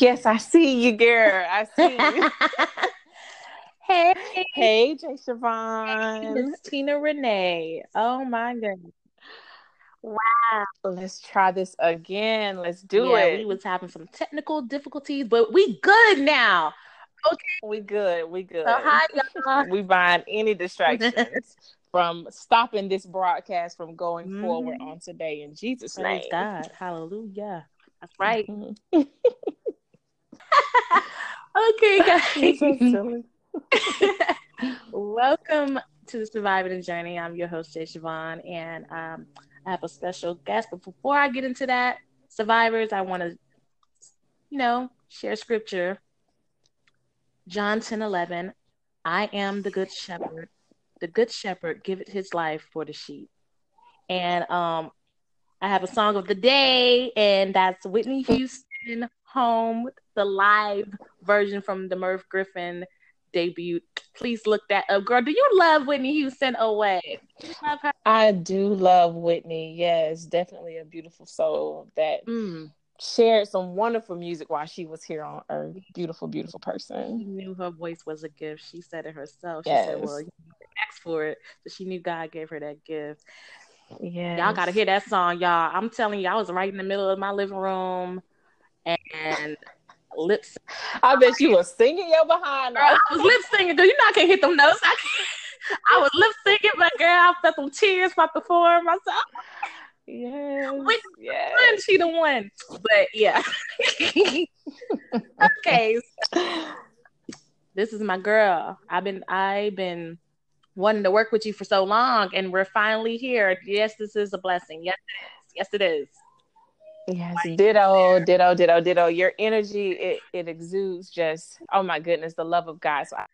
yes, I see you, girl. I see you. hey, hey, Jay Siobhan. It's Tina Renea. Oh my goodness. Wow. Let's try this again. Let's do yeah, it. We was having some technical difficulties, but we good now. Okay. We good. We good. So hi, y'all. we bind any distractions from stopping this broadcast from going mm-hmm. forward on today in Jesus' Praise name. God. Hallelujah. That's right. Mm-hmm. okay, guys. Welcome to the Surviving the Journey. I'm your host, Jay Siobhan, and um, I have a special guest. But before I get into that, survivors, I want to, you know, share scripture. John 10 11. I am the good shepherd. The good shepherd giveth his life for the sheep. And um, I have a song of the day, and that's Whitney Houston Home, the live version from the Merv Griffin debut. Please look that up, girl. Do you love Whitney Houston away? Love I do love Whitney. Yes, definitely a beautiful soul that mm. shared some wonderful music while she was here on earth. Beautiful, beautiful person. She knew her voice was a gift. She said it herself. She yes. said, "Well, you asked for it," so she knew God gave her that gift. Yeah, y'all gotta hear that song, y'all. I'm telling you, I was right in the middle of my living room, and lips. I bet you were singing your behind. Girl, I was lip singing. Girl, you know I can't hit them notes. I, I was lip singing, but girl, I felt them tears about to form myself. Yes, Which yes. She the one, but yeah. okay, this is my girl. I've been I've been wanting to work with you for so long, and we're finally here. Yes, this is a blessing. Yes, it is. Yes, it is. Yes, ditto, ditto, ditto, ditto. Your energy, it, it exudes just, oh my goodness, the love of God. So I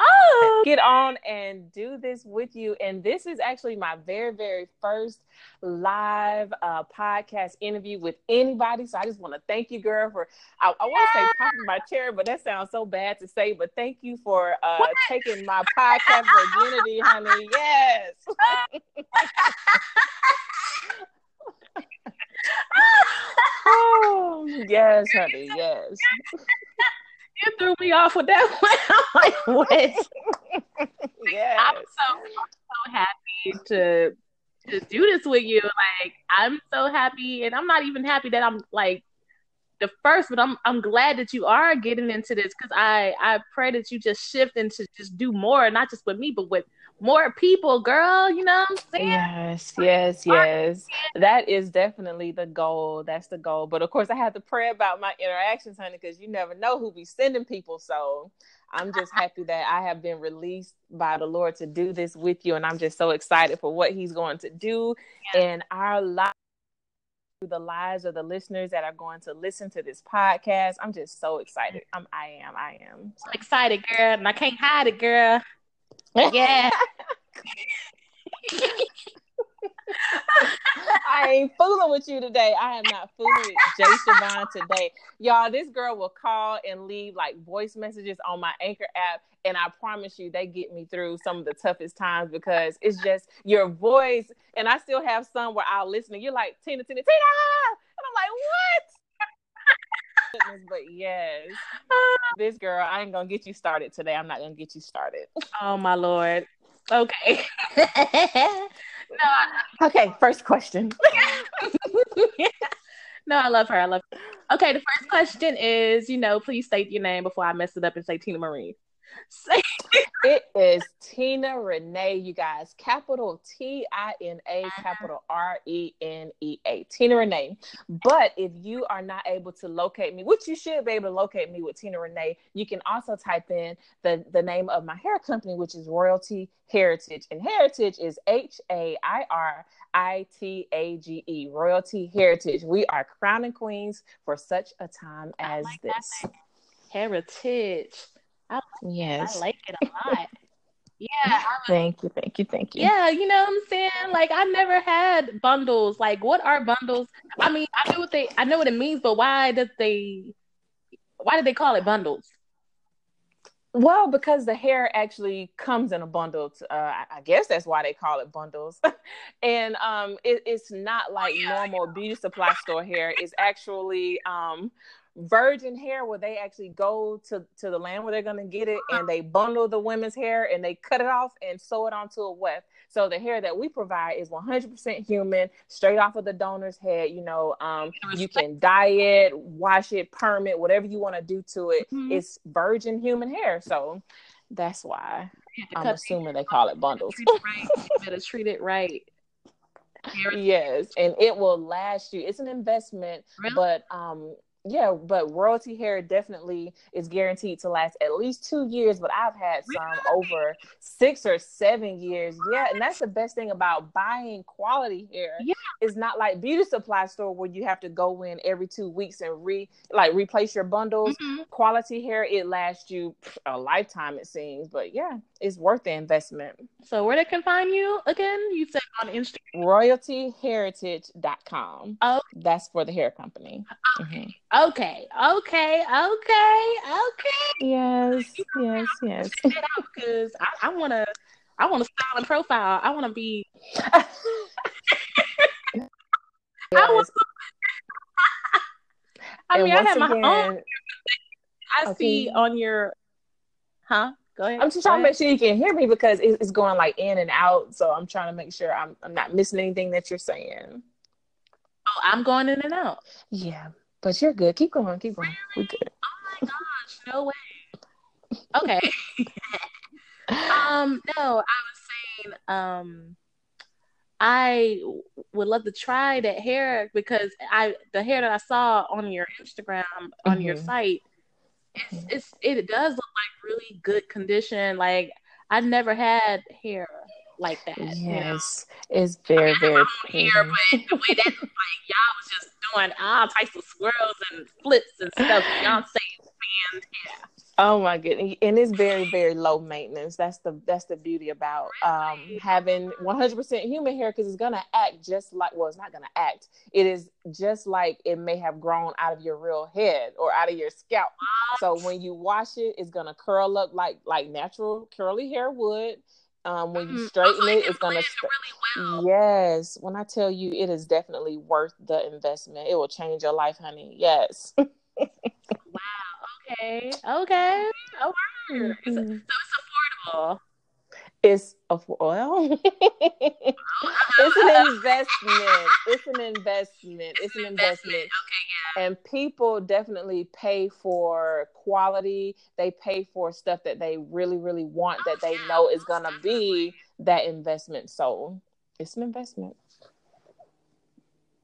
oh. get on and do this with you. And this is actually my very, very first live uh, podcast interview with anybody. So I just want to thank you, girl, for, I, I want to say popping my chair, but that sounds so bad to say, but thank you for uh, taking my podcast virginity, honey. Yes. oh, yes, honey, yes. You threw me off with that one. I'm like, what? yes. I'm so, so happy to to do this with you. Like, I'm so happy, and I'm not even happy that I'm like the first, but I'm I'm glad that you are getting into this because I I pray that you just shift into just do more, not just with me, but with more people, girl. You know what I'm saying? Yes, yes, yes. That is definitely the goal. That's the goal. But of course, I have to pray about my interactions, honey, because you never know who be sending people. So I'm just happy that I have been released by the Lord to do this with you, and I'm just so excited for what He's going to do yeah. in our lives through the lives of the listeners that are going to listen to this podcast. I'm just so excited. I'm I am. I am. So. excited, girl. And I can't hide it, girl. Yeah. I ain't fooling with you today. I am not fooling Jay Siobhan today. Y'all, this girl will call and leave like voice messages on my Anchor app. And I promise you, they get me through some of the toughest times because it's just your voice. And I still have some where I'll listen and you're like, Tina, Tina, Tina. And I'm like, what? But yes, this girl, I ain't gonna get you started today. I'm not gonna get you started. Oh my lord. Okay. no. Okay. First question. no, I love her. I love. Her. Okay. The first question is, you know, please state your name before I mess it up and say Tina Marie it is Tina Renea, you guys. Capital T I N A, capital R E N E A. Tina Renea. But if you are not able to locate me, which you should be able to locate me with Tina Renea, you can also type in the, the name of my hair company, which is Royalty Hairitage. And Hairitage is H A I R I T A G E, Royalty Hairitage. We are crowning queens for such a time as like this. Hairitage. I, yes. I like it a lot. yeah. Thank you. Thank you. Thank you. Yeah. You know what I'm saying? Like I never had bundles. Like what are bundles? I mean, I know what they, I know what it means, but why did they, why did they call it bundles? Well, because the hair actually comes in a bundle. To, uh, I guess that's why they call it bundles. and um, it, it's not like oh, yeah, normal beauty supply store hair. It's actually um, virgin hair where they actually go to to the land where they're gonna get it and they bundle the women's hair and they cut it off and sew it onto a weft. So the hair that we provide is 100% human, straight off of the donor's head. You know, um, you can dye it, wash it, perm it, whatever you want to do to it. Mm-hmm. It's virgin human hair. So that's why I'm assuming they call it bundles. Treat it right. better treat it right. Yes, and it will last you. It's an investment, really? but um, yeah, but royalty hair definitely is guaranteed to last at least two years. But I've had some over six or seven years. Yeah, and that's the best thing about buying quality hair. Yeah. It's not like beauty supply store where you have to go in every two weeks and re like replace your bundles. Mm-hmm. Quality hair, it lasts you a lifetime, it seems. But yeah, it's worth the investment. So where they can find you again? You said on Instagram. Royaltyhairitage.com. Oh, that's for the hair company. Okay. Mm-hmm. Okay, okay, okay, okay. Yes, yes, yes. Because I, I want to, I want to style and profile. I want to be. yes. I want. I mean, I have my own. I okay. see on your, huh? Go ahead. I'm just trying to make sure you can hear me because it's going like in and out. So I'm trying to make sure I'm I'm not missing anything that you're saying. Oh, I'm going in and out. Yeah. But you're good. Keep going. Keep going. We're good. Oh my gosh, no way. Okay. um, no, I was saying, um, I would love to try that hair because I the hair that I saw on your Instagram on mm-hmm. your site, it's, it's it does look like really good condition. Like I never had hair like that. Yes, you know? it's very I mean, very. Hair, but the way that like y'all was just doing all types of swirls and flips and stuff. Beyonce fans yeah. Oh my goodness, and it's very very low maintenance. That's the that's the beauty about um, having 100% human hair because it's gonna act just like well, it's not gonna act. It is just like it may have grown out of your real head or out of your scalp. So when you wash it, it's gonna curl up like like natural curly hair would um, when you mm-hmm. straighten it, it's gonna. really well. Yes, when I tell you, it is definitely worth the investment. It will change your life, honey. Yes. wow. Okay. Okay. Oh, mm-hmm. so it's affordable. It's a well. it's an investment. It's an investment. It's an investment. Okay, yeah. And people definitely pay for quality. They pay for stuff that they really, really want that they know is gonna be that investment. So it's an investment.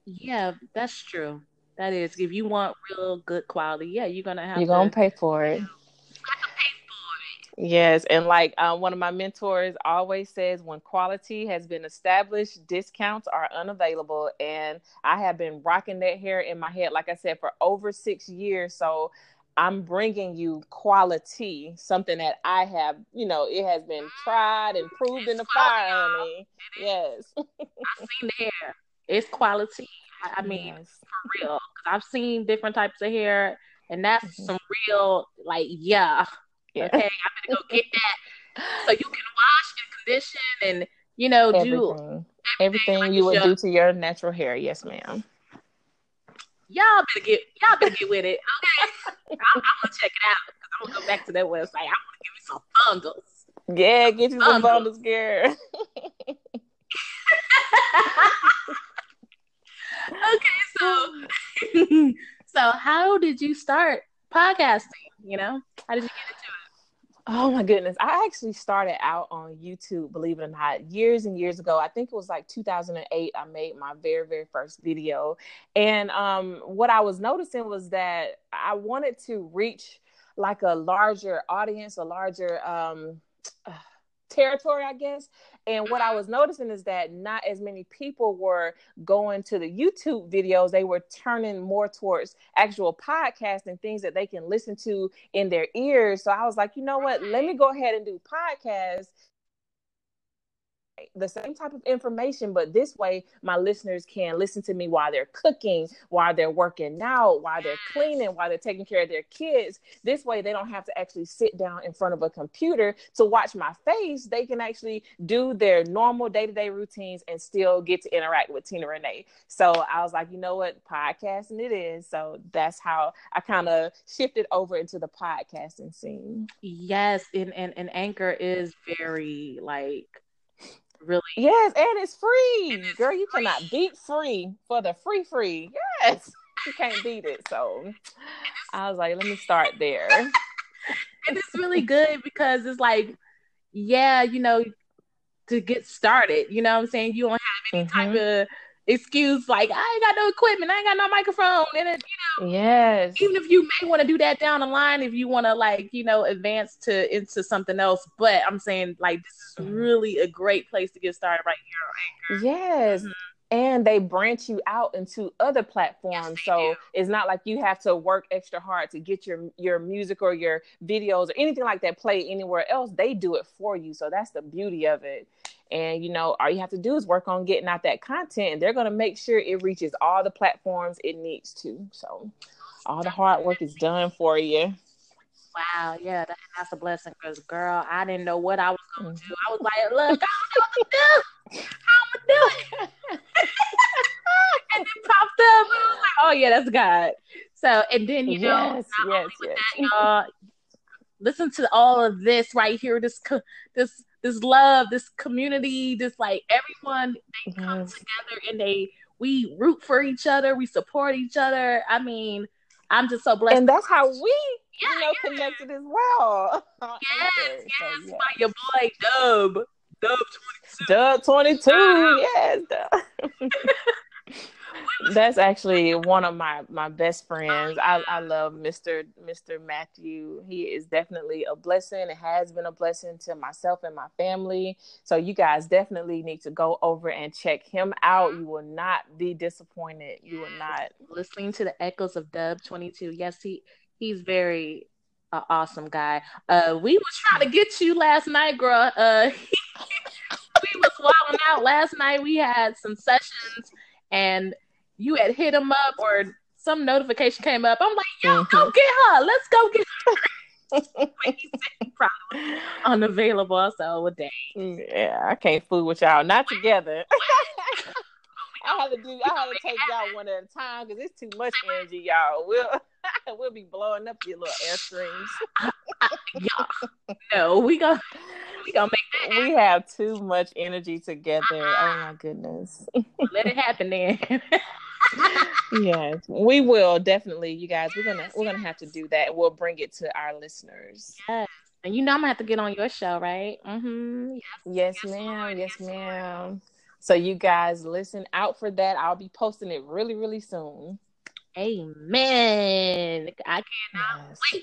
Yeah, that's true. That is, if you want real good quality, yeah, you're gonna have. You're gonna pay for it. Yes, and like um, one of my mentors always says, when quality has been established, discounts are unavailable. And I have been rocking that hair in my head, like I said, for over six years. So I'm bringing you quality, something that I have, you know, it has been tried and proved in the fire, honey. Yes. I've seen the hair. It's quality. I mean, yes. for real. I've seen different types of hair, and that's mm-hmm. some real, like, yeah, yeah. Okay, I'm gonna go get that. So you can wash and condition and you know everything. do everything, everything like you would do to your natural hair. Yes, ma'am. Y'all better get y'all better get with it. Okay, I, am gonna check it out because I'm gonna go back to that website. I'm gonna give me some bundles. Yeah, get you some bundles, girl. okay, so so how did you start podcasting? You know, how did you get into it? Oh my goodness. I actually started out on YouTube, believe it or not, years and years ago. I think it was like 2008 I made my very very first video. And um what I was noticing was that I wanted to reach like a larger audience, a larger um territory, I guess. And what I was noticing is that not as many people were going to the YouTube videos. They were turning more towards actual podcasts podcasting things that they can listen to in their ears. So I was like, you know what? Let me go ahead and do podcasts the same type of information, but this way my listeners can listen to me while they're cooking, while they're working out, while they're cleaning, while they're taking care of their kids. This way they don't have to actually sit down in front of a computer to watch my face. They can actually do their normal day-to-day routines and still get to interact with Tina Renea. So I was like, you know what, podcasting it is. So that's how I kind of shifted over into the podcasting scene. Yes, and, and, and Anchor is very like really Yes, and it's free. It Girl, you free. cannot beat free for the free free. Yes. You can't beat it. So I was like, let me start there. and it's really good because it's like, yeah, you know, to get started, you know what I'm saying? You don't have any mm-hmm. type of excuse like I ain't got no equipment, I ain't got no microphone, and it, you know, yes. Even if you may want to do that down the line, if you want to like you know advance to into something else, but I'm saying like this is mm-hmm. really a great place to get started right here. Yes. Mm-hmm and they branch you out into other platforms yes, so do. it's not like you have to work extra hard to get your your music or your videos or anything like that play anywhere else they do it for you so that's the beauty of it and you know all you have to do is work on getting out that content and they're going to make sure it reaches all the platforms it needs to so all the hard work is done for you Wow, yeah, that, that's a blessing because, girl, I didn't know what I was going to do. I was like, look, I don't know what to do. How am I do it? and it popped up. I was like, oh, yeah, that's God. So, and then, you know, yes, yes, yes. That, uh, listen to all of this right here, this, this, this love, this community, this like everyone, they come together and they, we root for each other, we support each other. I mean, I'm just so blessed. And that's how we, yeah, you know, yeah. connected as well. Yes, yes, so, yeah. by your boy Dub. Dub 22. Dub 22, uh-huh. yes. That's actually one of my my best friends. I, I love Mr. Mr. Matthew. He is definitely a blessing. It has been a blessing to myself and my family. So you guys definitely need to go over and check him out. You will not be disappointed. You will not. Listening to the echoes of Dub 22. Yes, he he's very uh, awesome guy. Uh, we was trying to get you last night, girl. Uh, we was wilding out last night. We had some sessions and you had hit him up or some notification came up. I'm like, yo, mm-hmm. go get her. Let's go get her. unavailable. So, well, dang. Yeah, I can't fool with y'all. Not together. I have to do. I have to take y'all one at a time because it's too much energy, y'all. We'll we'll be blowing up your little airstreams. yeah. No, we gonna we gonna make that. We have too much energy together. Oh my goodness. Let it happen then. Yes, we will definitely, you guys. We're gonna we're gonna have to do that. We'll bring it to our listeners. Yes. And you know I'm gonna have to get on your show, right? Mm-hmm. Yes, yes ma'am. Yes, ma'am. So you guys listen out for that. I'll be posting it really, really soon. Amen. I cannot yes. wait.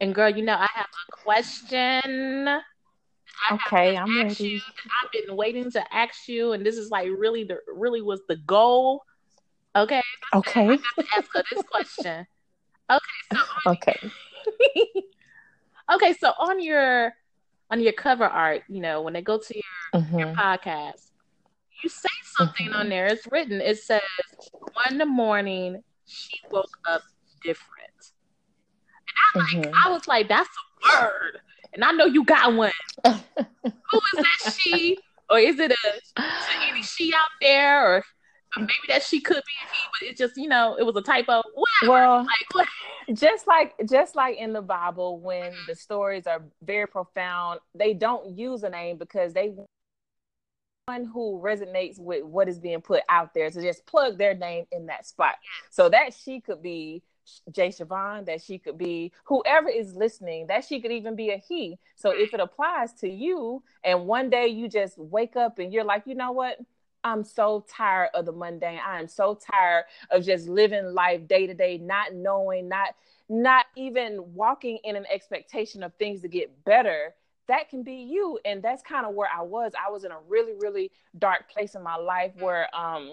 And girl, you know I have a question. I okay, I'm ready. You, I've been waiting to ask you, and this is like really the really was the goal. Okay. Okay. I have to ask her this question. Okay. So okay. okay. So on your on your cover art, you know, when they go to your, mm-hmm. your podcast, you say something mm-hmm. on there. It's written. It says, "One morning, she woke up different." And I like, mm-hmm. I was like, "That's a word," and I know you got one. Who is that she, or is it a, any she out there, or maybe that she could be a he, but it just you know it was a typo. Whatever. Well, like, what? just like just like in the Bible, when the stories are very profound, they don't use a name because they one who resonates with what is being put out there to just plug their name in that spot. So that she could be Jay Siobhan, that she could be whoever is listening, that she could even be a he. So if it applies to you and one day you just wake up and you're like, you know what? I'm so tired of the mundane. I am so tired of just living life day to day, not knowing, not not even walking in an expectation of things to get better that can be you and that's kind of where i was i was in a really really dark place in my life where um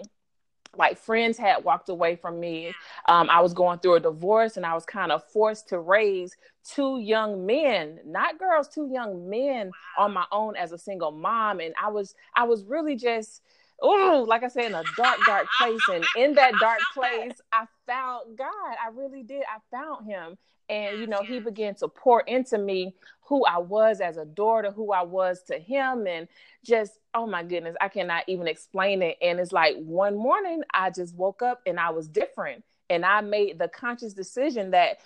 like friends had walked away from me. Um, I was going through a divorce and I was kind of forced to raise two young men, not girls, two young men on my own as a single mom. And I was, I was really just, oh, like I said, in a dark, dark place. And in that dark place, I found God. I really did. I found him. And, you know, he began to pour into me who I was as a daughter, who I was to him. And just, oh my goodness, I cannot even explain it. And it's like one morning, I just woke up and I was different. And I made the conscious decision that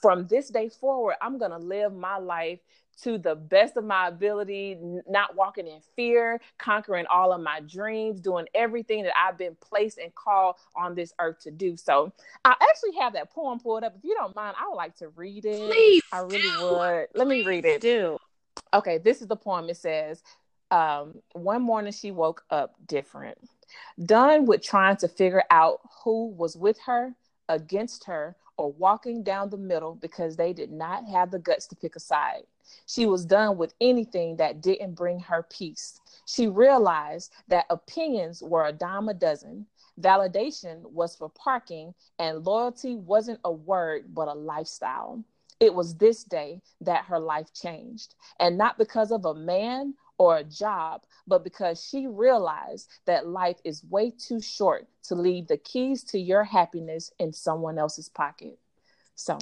from this day forward, I'm going to live my life to the best of my ability, not walking in fear, conquering all of my dreams, doing everything that I've been placed and called on this earth to do. So I actually have that poem pulled up. If you don't mind, I would like to read it. Please. I really do. would. Let me read it. Do. Okay, this is the poem. It says, um, one morning she woke up different, done with trying to figure out who was with her, against her, or walking down the middle because they did not have the guts to pick a side. She was done with anything that didn't bring her peace. She realized that opinions were a dime a dozen, validation was for parking, and loyalty wasn't a word but a lifestyle. It was this day that her life changed, and not because of a man or a job, but because she realized that life is way too short to leave the keys to your happiness in someone else's pocket. So,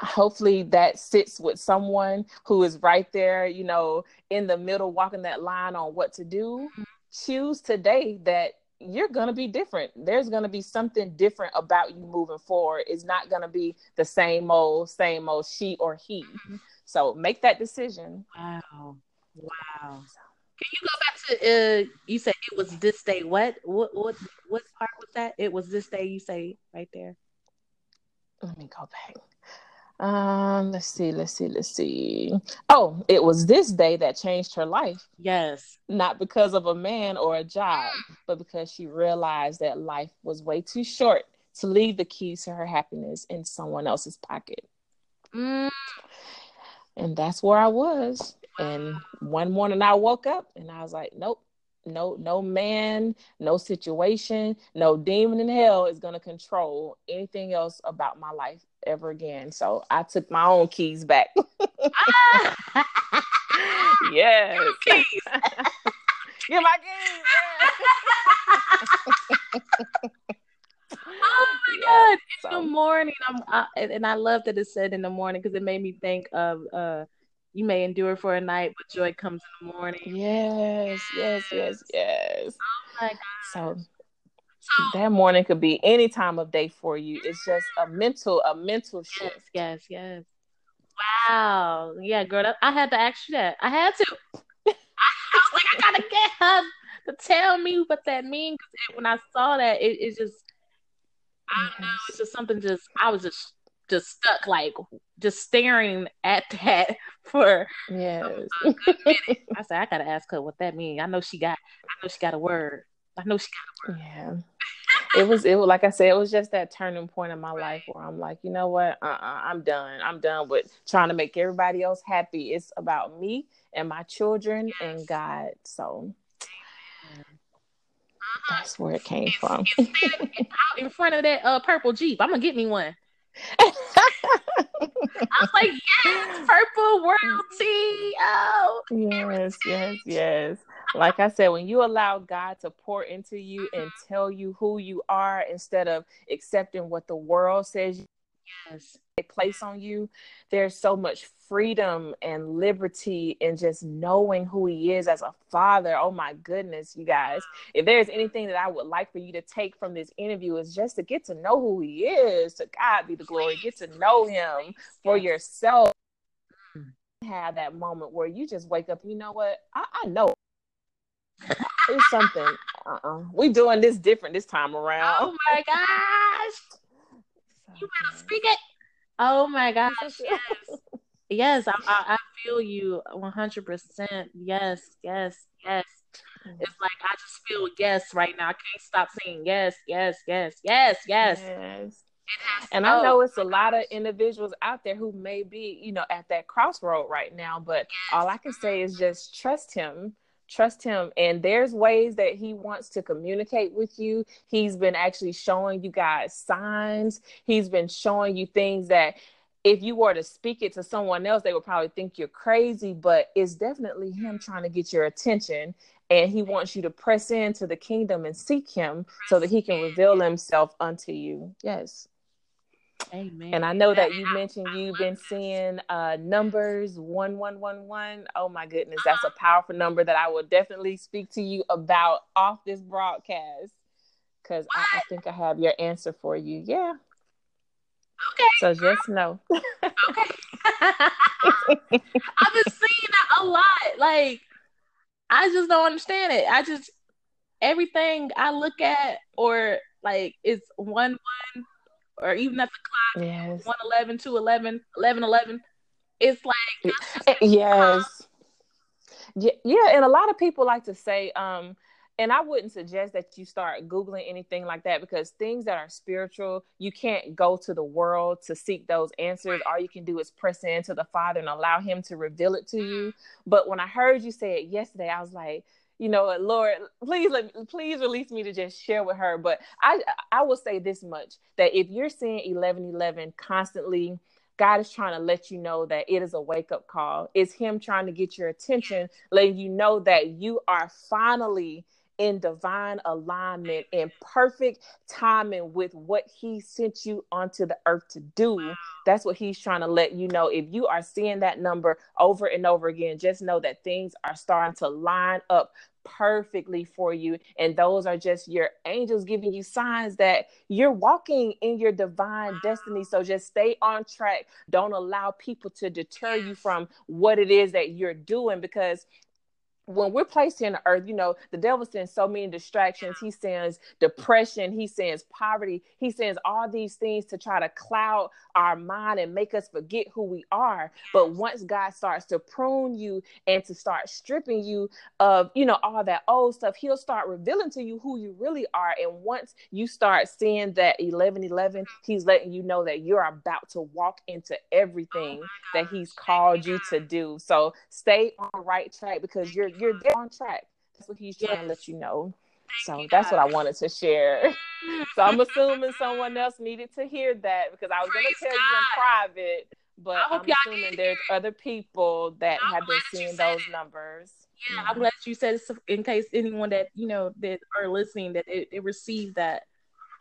hopefully that sits with someone who is right there, you know, in the middle, walking that line on what to do. Mm-hmm. Choose today that you're going to be different. There's going to be something different about you moving forward. It's not going to be the same old, same old she or he. Mm-hmm. So make that decision. Wow. Wow. Can you go back to uh you said it was this day what what what what part was that? It was this day you say right there. Let me go back. Um, let's see, let's see, let's see. Oh, it was this day that changed her life. Yes. Not because of a man or a job, but because she realized that life was way too short to leave the keys to her happiness in someone else's pocket. Mm. And that's where I was. And one morning I woke up and I was like, nope, no, no man, no situation, no demon in hell is gonna control anything else about my life ever again. So I took my own keys back. yes. Keys. Get my keys. oh my god! So. In the morning, I'm I, and I love that it said in the morning because it made me think of uh you may endure for a night, but joy comes in the morning. Yes, yes, yes, yes. Oh my God. So, so that morning could be any time of day for you. It's just a mental, a mental shift. Yes, yes, yes. Wow. Yeah, girl, I had to ask you that. I had to. I, was like, I gotta get her to tell me what that means. When I saw that, it, it just, I don't know, it's just something. Just I was just just stuck like just staring at that for yes. a good minute. I said, I gotta ask her what that means. I know she got I know she got a word. I know she got a word. Yeah. it was it was like I said, it was just that turning point in my life where I'm like, you know what? Uh uh-uh, I'm done. I'm done with trying to make everybody else happy. It's about me and my children yes. and God. So uh-huh. that's where it came from. out in front of that uh, purple Jeep. I'm gonna get me one. I was like, yes, purple royalty. Oh, yes, yes, yes. Like I said, when you allow God to pour into you and tell you who you are instead of accepting what the world says yes. They place on you. There's so much freedom and liberty in just knowing who he is as a father. Oh my goodness you guys. If there's anything that i would like for you to take from this interview is just to get to know who he is. To god be the glory. Get to know him for yourself. Have that moment where you just wake up you know what? I, I know. It's something uh-uh. we doing this different this time around. Oh my gosh you better speak it. Oh my gosh, yes. yes, I, I, I feel you 100%. Yes, yes, yes. It's like I just feel yes right now. I can't stop saying yes, yes, yes, yes, yes. Yes. And I know it's a lot of individuals out there who may be, you know, at that crossroad right now, but all I can say is just trust him trust him. And there's ways that he wants to communicate with you. He's been actually showing you guys signs. He's been showing you things that if you were to speak it to someone else they would probably think you're crazy but it's definitely him trying to get your attention. And he wants you to press into the kingdom and seek him so that he can reveal himself unto you. Yes Amen. And I know that you mentioned you've been seeing uh, numbers one one one one. Oh my goodness, that's a powerful number that I will definitely speak to you about off this broadcast because I, I, think I have your answer for you. Yeah. Okay. So just know. okay. I've been seeing that a lot. Like, I just don't understand it. I just everything I look at or like it's one one or even at the clock, yes. 111, 211, 11, 11. It's like, eh, yes. Yeah, yeah, and a lot of people like to say, um, and I wouldn't suggest that you start Googling anything like that because things that are spiritual, you can't go to the world to seek those answers. All you can do is press into the Father and allow Him to reveal it to you. But when I heard you say it yesterday, I was like, you know, Lord, please let please release me to just share with her. But I I will say this much that if you're seeing eleven eleven constantly, God is trying to let you know that it is a wake up call. It's Him trying to get your attention, letting you know that you are finally in divine alignment and perfect timing with what he sent you onto the earth to do. That's what he's trying to let you know. If you are seeing that number over and over again, just know that things are starting to line up perfectly for you. And those are just your angels giving you signs that you're walking in your divine destiny. So just stay on track. Don't allow people to deter you from what it is that you're doing because when we're placed here on the earth, you know, the devil sends so many distractions. He sends depression, he sends poverty, he sends all these things to try to cloud our mind and make us forget who we are. But once God starts to prune you and to start stripping you of, you know, all that old stuff, he'll start revealing to you who you really are. And once you start seeing that 1111, he's letting you know that you're about to walk into everything that he's called you to do. So stay on the right track because you're you're on track. That's what he's trying yes. to let you know. So you, that's what I wanted to share. so I'm assuming someone else needed to hear that because I was going to tell God. you in private, but I'm assuming there's other people that I'm have been seeing those it. numbers. Yeah, mm-hmm. I'm glad you said it in case anyone that you know that are listening that it, it received that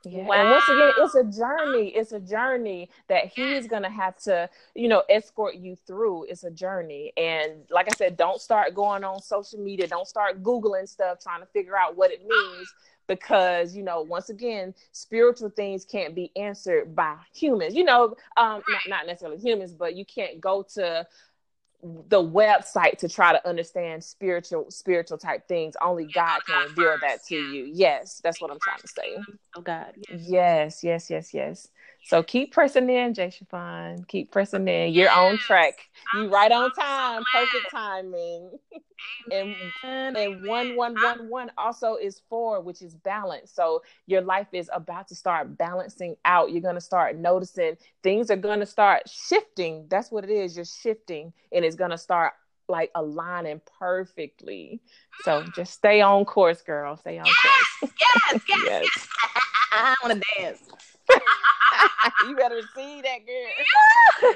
yeah. Wow. And once again, it's a journey. It's a journey that he's gonna have to, you know, escort you through. It's a journey. And like I said, don't start going on social media. Don't start Googling stuff trying to figure out what it means. Because, you know, once again, spiritual things can't be answered by humans. You know, um, not, not necessarily humans, but you can't go to the website to try to understand spiritual spiritual type things. Only god can reveal that to you. Yes that's what i'm trying to say. Oh god yes. Yes yes yes so keep pressing in, Jay Siobhan. Keep pressing in. You're yes. on track. You right on time. Perfect timing. and and one one one one also is four, which is balance. So your life is about to start balancing out. You're gonna start noticing things are gonna start shifting. That's what it is. You're shifting, and it's gonna start like aligning perfectly. So just stay on course, girl. Stay on yes, course. Yes, yes, yes. yes. I want to dance. you better see that girl.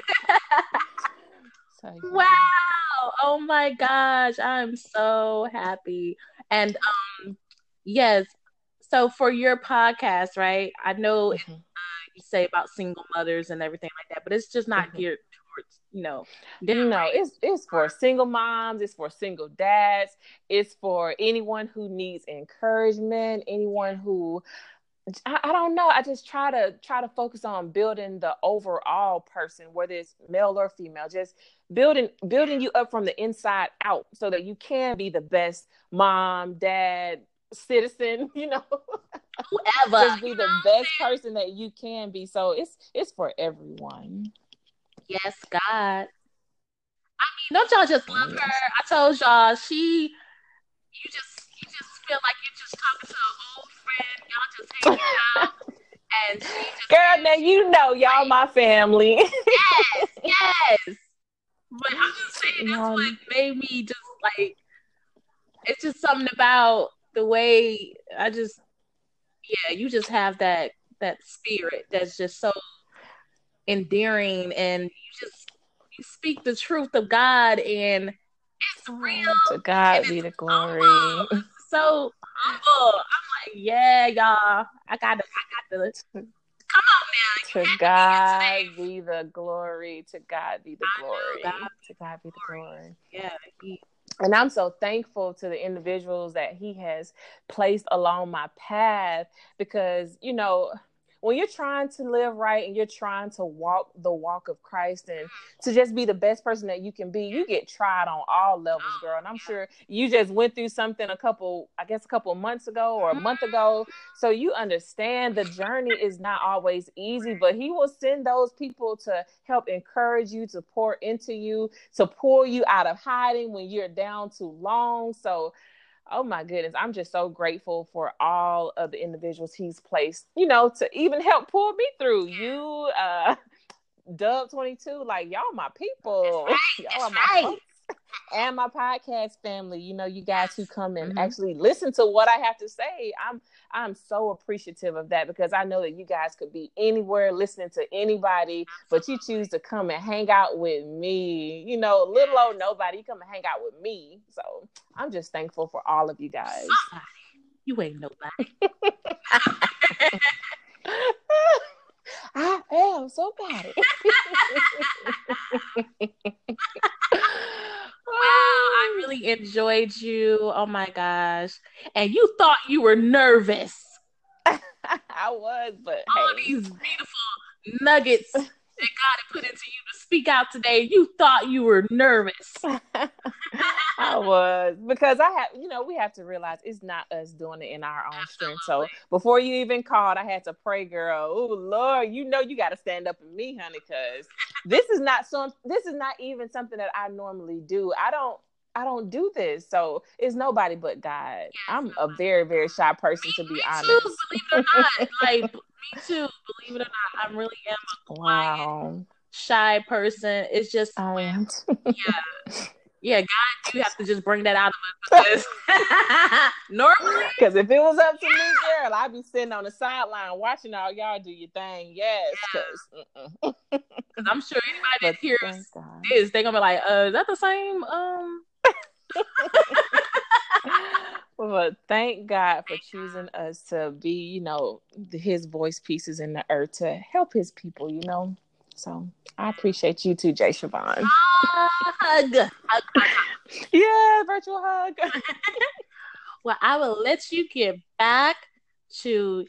so, yeah. Wow. Oh my gosh. I'm so happy. And um yes. So for your podcast, right? I know mm-hmm. uh, you say about single mothers and everything like that, but it's just not mm-hmm. geared towards, you know. No, it's it's for single moms, it's for single dads, it's for anyone who needs encouragement, anyone who I, I, don't know. I just try to try to focus on building the overall person, whether it's male or female, just building building you up from the inside out so that you can be the best mom, dad, citizen, you know. Whoever. just be the best person that you can be. So it's it's for everyone. Yes, God. I mean, don't y'all just love her? I told y'all she you just you just feel like you're just talking to an old friend. Y'all just hanging out. And Girl, now you know y'all my family. yes, yes. But I'm just saying that's what made me just like it's just something about the way I just yeah, you just have that that spirit that's just so endearing and you just you speak the truth of God and it's oh, real. To God be the glory. Humble. So humble. I'm like, yeah, y'all. I got to I got to come on now. To God be the glory. To God be the glory. God. To God be the glory. Yeah. He, and I'm so thankful to the individuals that he has placed along my path because, you know, when you're trying to live right and you're trying to walk the walk of Christ and to just be the best person that you can be, you get tried on all levels, oh, girl. And I'm sure you just went through something a couple, I guess, a couple months ago or a month ago. Mm-hmm. So you understand the journey is not always easy, but He will send those people to help encourage you, to pour into you, to pull you out of hiding when you're down too long. So, oh my goodness, I'm just so grateful for all of the individuals he's placed, you know, to even help pull me through. You, uh, Dub 22, like y'all my people. Right, y'all are my right. And my podcast family you know you guys who come and mm-hmm. actually listen to what i have to say i'm i'm so appreciative of that because i know that you guys could be anywhere listening to anybody but you choose to come and hang out with me. You know little old nobody you come and hang out with me. So i'm just thankful for all of you guys. You ain't nobody. I am so bad. Wow, I really enjoyed you. Oh my gosh. And you thought you were nervous. I was, but all hey. these beautiful nuggets that God had put into you to speak out today, you thought you were nervous. I was because I have, you know, we have to realize it's not us doing it in our own Absolutely. strength. So before you even called, I had to pray, girl. Oh Lord, you know you got to stand up in me, honey, because this is not some. This is not even something that I normally do. I don't. I don't do this, so it's nobody but God. Yes, I'm a very, very shy person, me, to be honest. Too, believe it or not, like me too. Believe it or not, I'm really am a quiet, wow. shy person. It's just I am. yeah, yeah, God, you have to just bring that out of us because normally, because if it was up to me, girl, I'd be sitting on the sideline watching all y'all do your thing. Yes, because yeah. I'm sure anybody that hears this, they're gonna be like, "Uh, is that the same?" Um. well, thank God for choosing us to be, you know, His voice pieces in the earth to help His people. You know, so I appreciate you too, Jay Siobhan. Hug. hug. yeah, virtual hug. well, I will let you get back to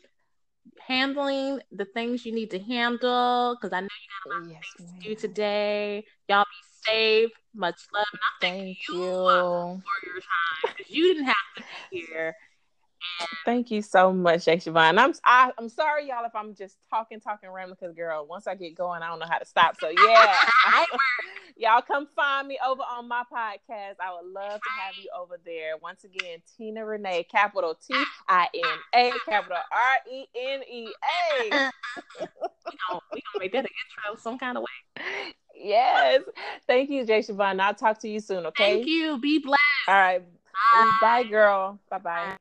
handling the things you need to handle because I know you got a lot yes, of things to do today. Y'all be safe. Much love. Thank you, you. for your time because you didn't have to be here. Thank you so much, Jay Siobhan. I'm I, am i am sorry, y'all, if I'm just talking, talking random because girl, once I get going, I don't know how to stop. So yeah, y'all come find me over on my podcast. I would love to have you over there. Once again, Tina Renea, capital T I N A, capital R E N E A. We gonna make that an intro some kind of way. Yes. Thank you, Jay Siobhan. I'll talk to you soon. Okay. Thank you. Be blessed. All right. Bye, Bye girl. Bye bye.